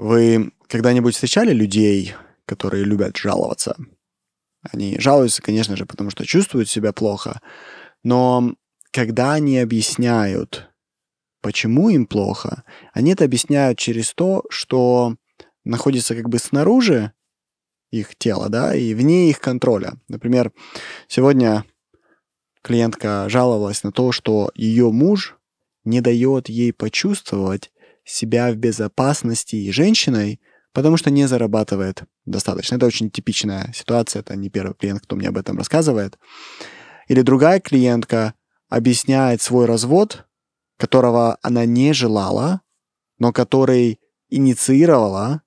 Вы когда-нибудь встречали людей, которые любят жаловаться? Они жалуются, конечно же, потому что чувствуют себя плохо, но когда они объясняют, почему им плохо, они это объясняют через то, что находится как бы снаружи их тела, да, и вне их контроля. Например, сегодня клиентка жаловалась на то, что ее муж не дает ей почувствовать себя в безопасности и женщиной, потому что не зарабатывает достаточно. Это очень типичная ситуация, это не первый клиент, кто мне об этом рассказывает. Или другая клиентка объясняет свой развод, которого она не желала, но который инициировала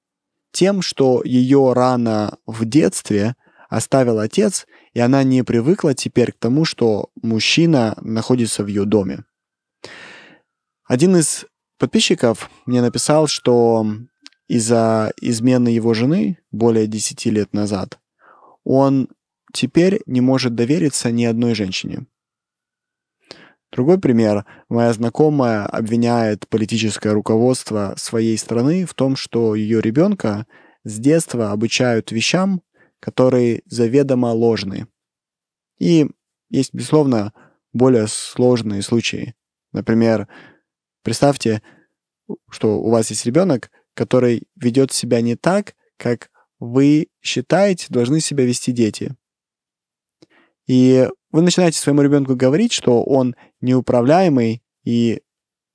тем, что ее рано в детстве оставил отец, и она не привыкла теперь к тому, что мужчина находится в ее доме. Один из подписчиков мне написал, что из-за измены его жены более 10 лет назад он теперь не может довериться ни одной женщине. Другой пример. Моя знакомая обвиняет политическое руководство своей страны в том, что ее ребенка с детства обучают вещам, которые заведомо ложны. И есть, безусловно, более сложные случаи. Например, представьте, что у вас есть ребенок, который ведет себя не так, как вы считаете должны себя вести дети. И вы начинаете своему ребенку говорить, что он неуправляемый и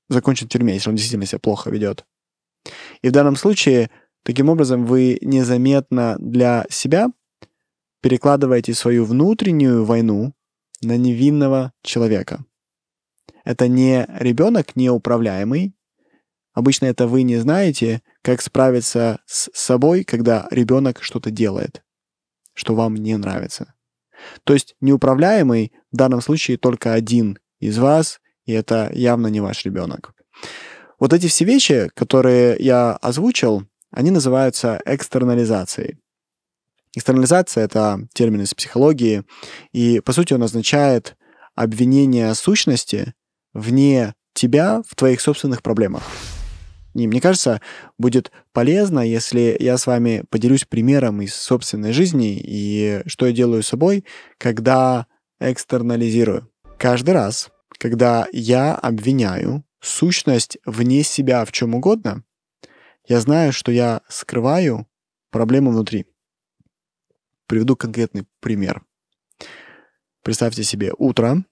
закончит в тюрьме, если он действительно себя плохо ведет. И в данном случае, таким образом, вы незаметно для себя перекладываете свою внутреннюю войну на невинного человека. Это не ребенок неуправляемый. Обычно это вы не знаете, как справиться с собой, когда ребенок что-то делает, что вам не нравится. То есть неуправляемый в данном случае только один из вас, и это явно не ваш ребенок. Вот эти все вещи, которые я озвучил, они называются экстернализацией. Экстернализация — это термин из психологии, и, по сути, он означает обвинение сущности вне тебя в твоих собственных проблемах. И мне кажется, будет полезно, если я с вами поделюсь примером из собственной жизни и что я делаю с собой, когда экстернализирую. Каждый раз, когда я обвиняю сущность вне себя в чем угодно, я знаю, что я скрываю проблему внутри. Приведу конкретный пример. Представьте себе утро,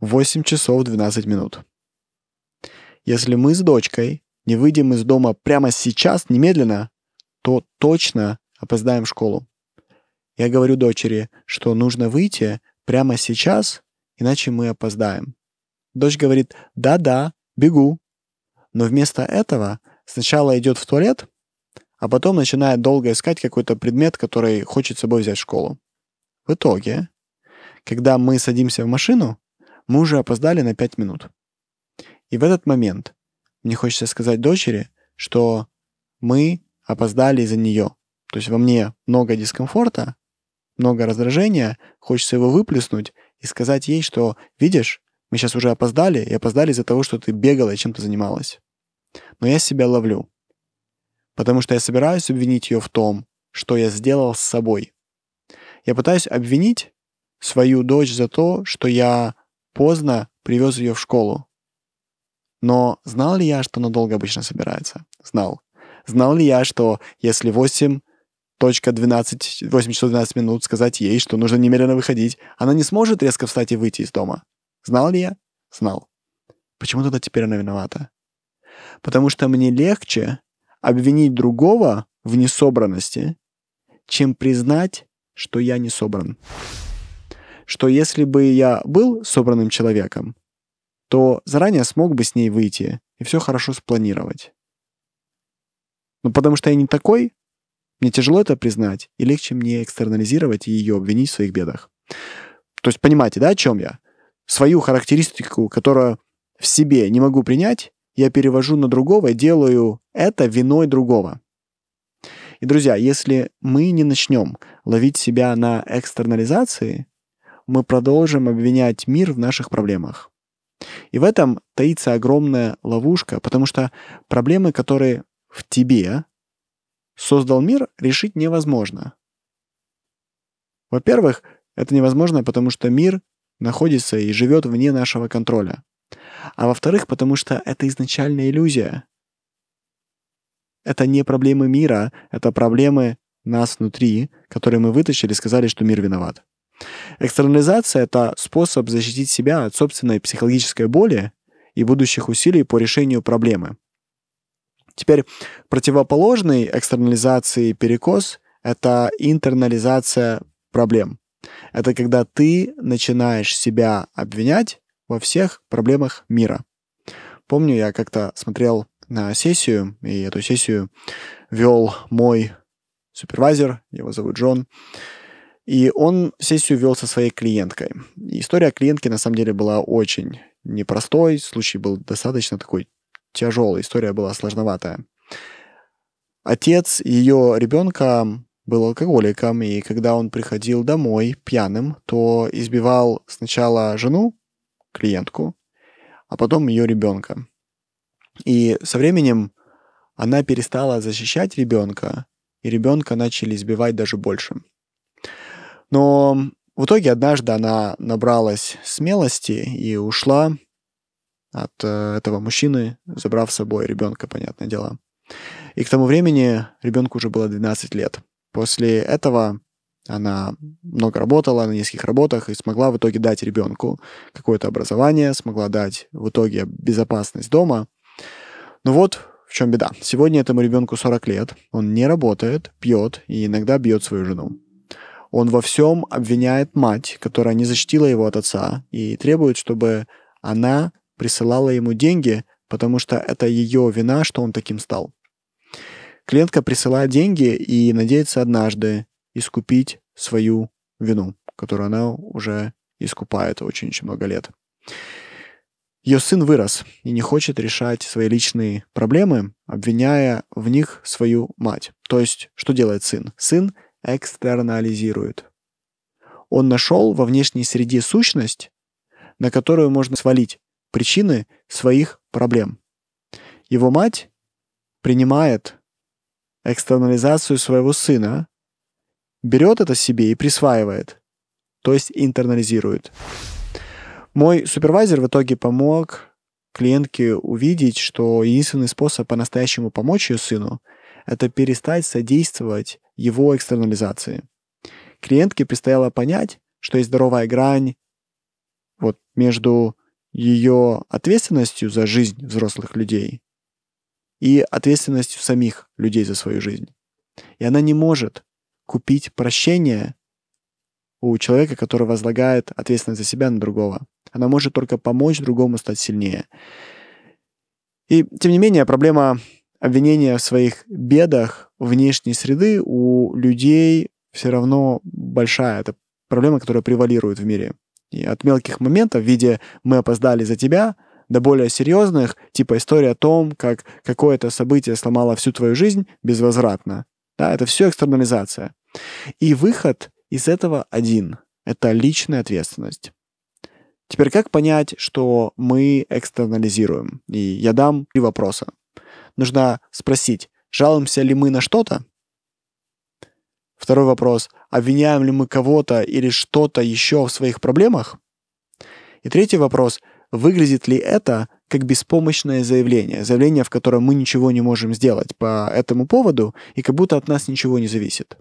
8 часов 12 минут. Если мы с дочкой не выйдем из дома прямо сейчас, немедленно, то точно опоздаем в школу. Я говорю дочери, что нужно выйти прямо сейчас, иначе мы опоздаем. Дочь говорит «да-да, бегу». Но вместо этого сначала идет в туалет, а потом начинает долго искать какой-то предмет, который хочет с собой взять в школу. В итоге, когда мы садимся в машину, мы уже опоздали на 5 минут. И в этот момент мне хочется сказать дочери, что мы опоздали из-за нее. То есть во мне много дискомфорта, много раздражения, хочется его выплеснуть и сказать ей, что, видишь, мы сейчас уже опоздали, и опоздали из-за того, что ты бегала и чем-то занималась. Но я себя ловлю. Потому что я собираюсь обвинить ее в том, что я сделал с собой. Я пытаюсь обвинить свою дочь за то, что я поздно привез ее в школу. Но знал ли я, что она долго обычно собирается? Знал. Знал ли я, что если 8 точка 12, 8 часов 12 минут сказать ей, что нужно немедленно выходить, она не сможет резко встать и выйти из дома? Знал ли я? Знал. Почему тогда теперь она виновата? Потому что мне легче обвинить другого в несобранности, чем признать, что я не собран. Что если бы я был собранным человеком, то заранее смог бы с ней выйти и все хорошо спланировать. Но потому что я не такой, мне тяжело это признать, и легче мне экстернализировать и ее обвинить в своих бедах. То есть понимаете, да, о чем я? Свою характеристику, которую в себе не могу принять, я перевожу на другого и делаю это виной другого. И, друзья, если мы не начнем ловить себя на экстернализации, мы продолжим обвинять мир в наших проблемах. И в этом таится огромная ловушка, потому что проблемы, которые в тебе создал мир, решить невозможно. Во-первых, это невозможно, потому что мир находится и живет вне нашего контроля. А во-вторых, потому что это изначальная иллюзия. Это не проблемы мира, это проблемы нас внутри, которые мы вытащили и сказали, что мир виноват. Экстернализация — это способ защитить себя от собственной психологической боли и будущих усилий по решению проблемы. Теперь противоположный экстернализации перекос — это интернализация проблем. Это когда ты начинаешь себя обвинять во всех проблемах мира. Помню, я как-то смотрел на сессию, и эту сессию вел мой супервайзер, его зовут Джон, и он сессию вел со своей клиенткой. История клиентки на самом деле была очень непростой, случай был достаточно такой тяжелый, история была сложноватая. Отец ее ребенка был алкоголиком, и когда он приходил домой пьяным, то избивал сначала жену, клиентку, а потом ее ребенка. И со временем она перестала защищать ребенка, и ребенка начали избивать даже больше. Но в итоге однажды она набралась смелости и ушла от э, этого мужчины, забрав с собой ребенка, понятное дело. И к тому времени ребенку уже было 12 лет. После этого она много работала на низких работах и смогла в итоге дать ребенку какое-то образование, смогла дать в итоге безопасность дома. Но вот в чем беда. Сегодня этому ребенку 40 лет, он не работает, пьет и иногда бьет свою жену. Он во всем обвиняет мать, которая не защитила его от отца, и требует, чтобы она присылала ему деньги, потому что это ее вина, что он таким стал. Клиентка присылает деньги и надеется однажды искупить свою вину, которую она уже искупает очень-очень много лет. Ее сын вырос и не хочет решать свои личные проблемы, обвиняя в них свою мать. То есть, что делает сын? Сын экстернализирует. Он нашел во внешней среде сущность, на которую можно свалить причины своих проблем. Его мать принимает экстернализацию своего сына, берет это себе и присваивает, то есть интернализирует. Мой супервайзер в итоге помог клиентке увидеть, что единственный способ по-настоящему помочь ее сыну – это перестать содействовать его экстернализации. Клиентке предстояло понять, что есть здоровая грань вот между ее ответственностью за жизнь взрослых людей и ответственностью самих людей за свою жизнь. И она не может купить прощение у человека, который возлагает ответственность за себя на другого. Она может только помочь другому стать сильнее. И, тем не менее, проблема обвинения в своих бедах внешней среды у людей все равно большая. Это проблема, которая превалирует в мире. И от мелких моментов в виде «мы опоздали за тебя» до более серьезных, типа история о том, как какое-то событие сломало всю твою жизнь безвозвратно. Да, это все экстернализация. И выход из этого один — это личная ответственность. Теперь как понять, что мы экстернализируем? И я дам три вопроса. Нужно спросить, жалуемся ли мы на что-то? Второй вопрос, обвиняем ли мы кого-то или что-то еще в своих проблемах? И третий вопрос, выглядит ли это как беспомощное заявление, заявление, в котором мы ничего не можем сделать по этому поводу и как будто от нас ничего не зависит.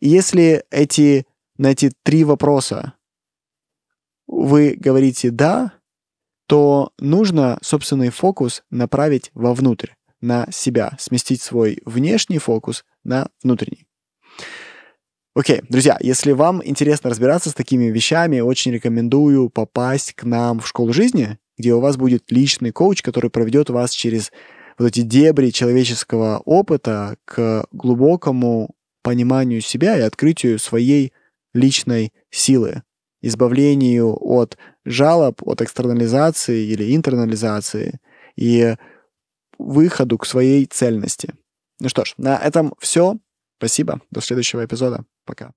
И если эти, на эти три вопроса вы говорите «да», то нужно собственный фокус направить вовнутрь, на себя, сместить свой внешний фокус на внутренний. Окей, okay, друзья, если вам интересно разбираться с такими вещами, очень рекомендую попасть к нам в школу жизни, где у вас будет личный коуч, который проведет вас через вот эти дебри человеческого опыта к глубокому пониманию себя и открытию своей личной силы, избавлению от жалоб, от экстернализации или интернализации и выходу к своей цельности. Ну что ж, на этом все. Спасибо. До следующего эпизода. Пока.